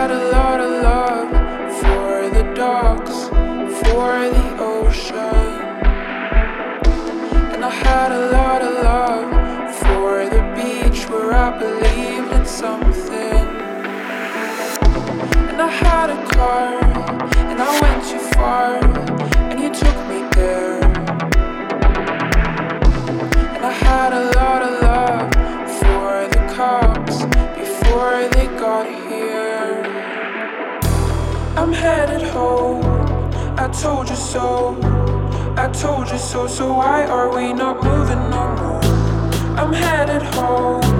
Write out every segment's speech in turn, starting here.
lot, a lot, a lot. I'm headed home. I told you so. I told you so. So why are we not moving no more? I'm headed home.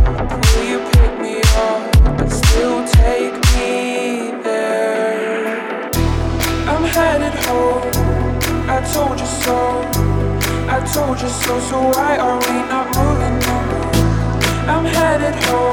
told you so. I told you so, so why are we not moving on? I'm headed home.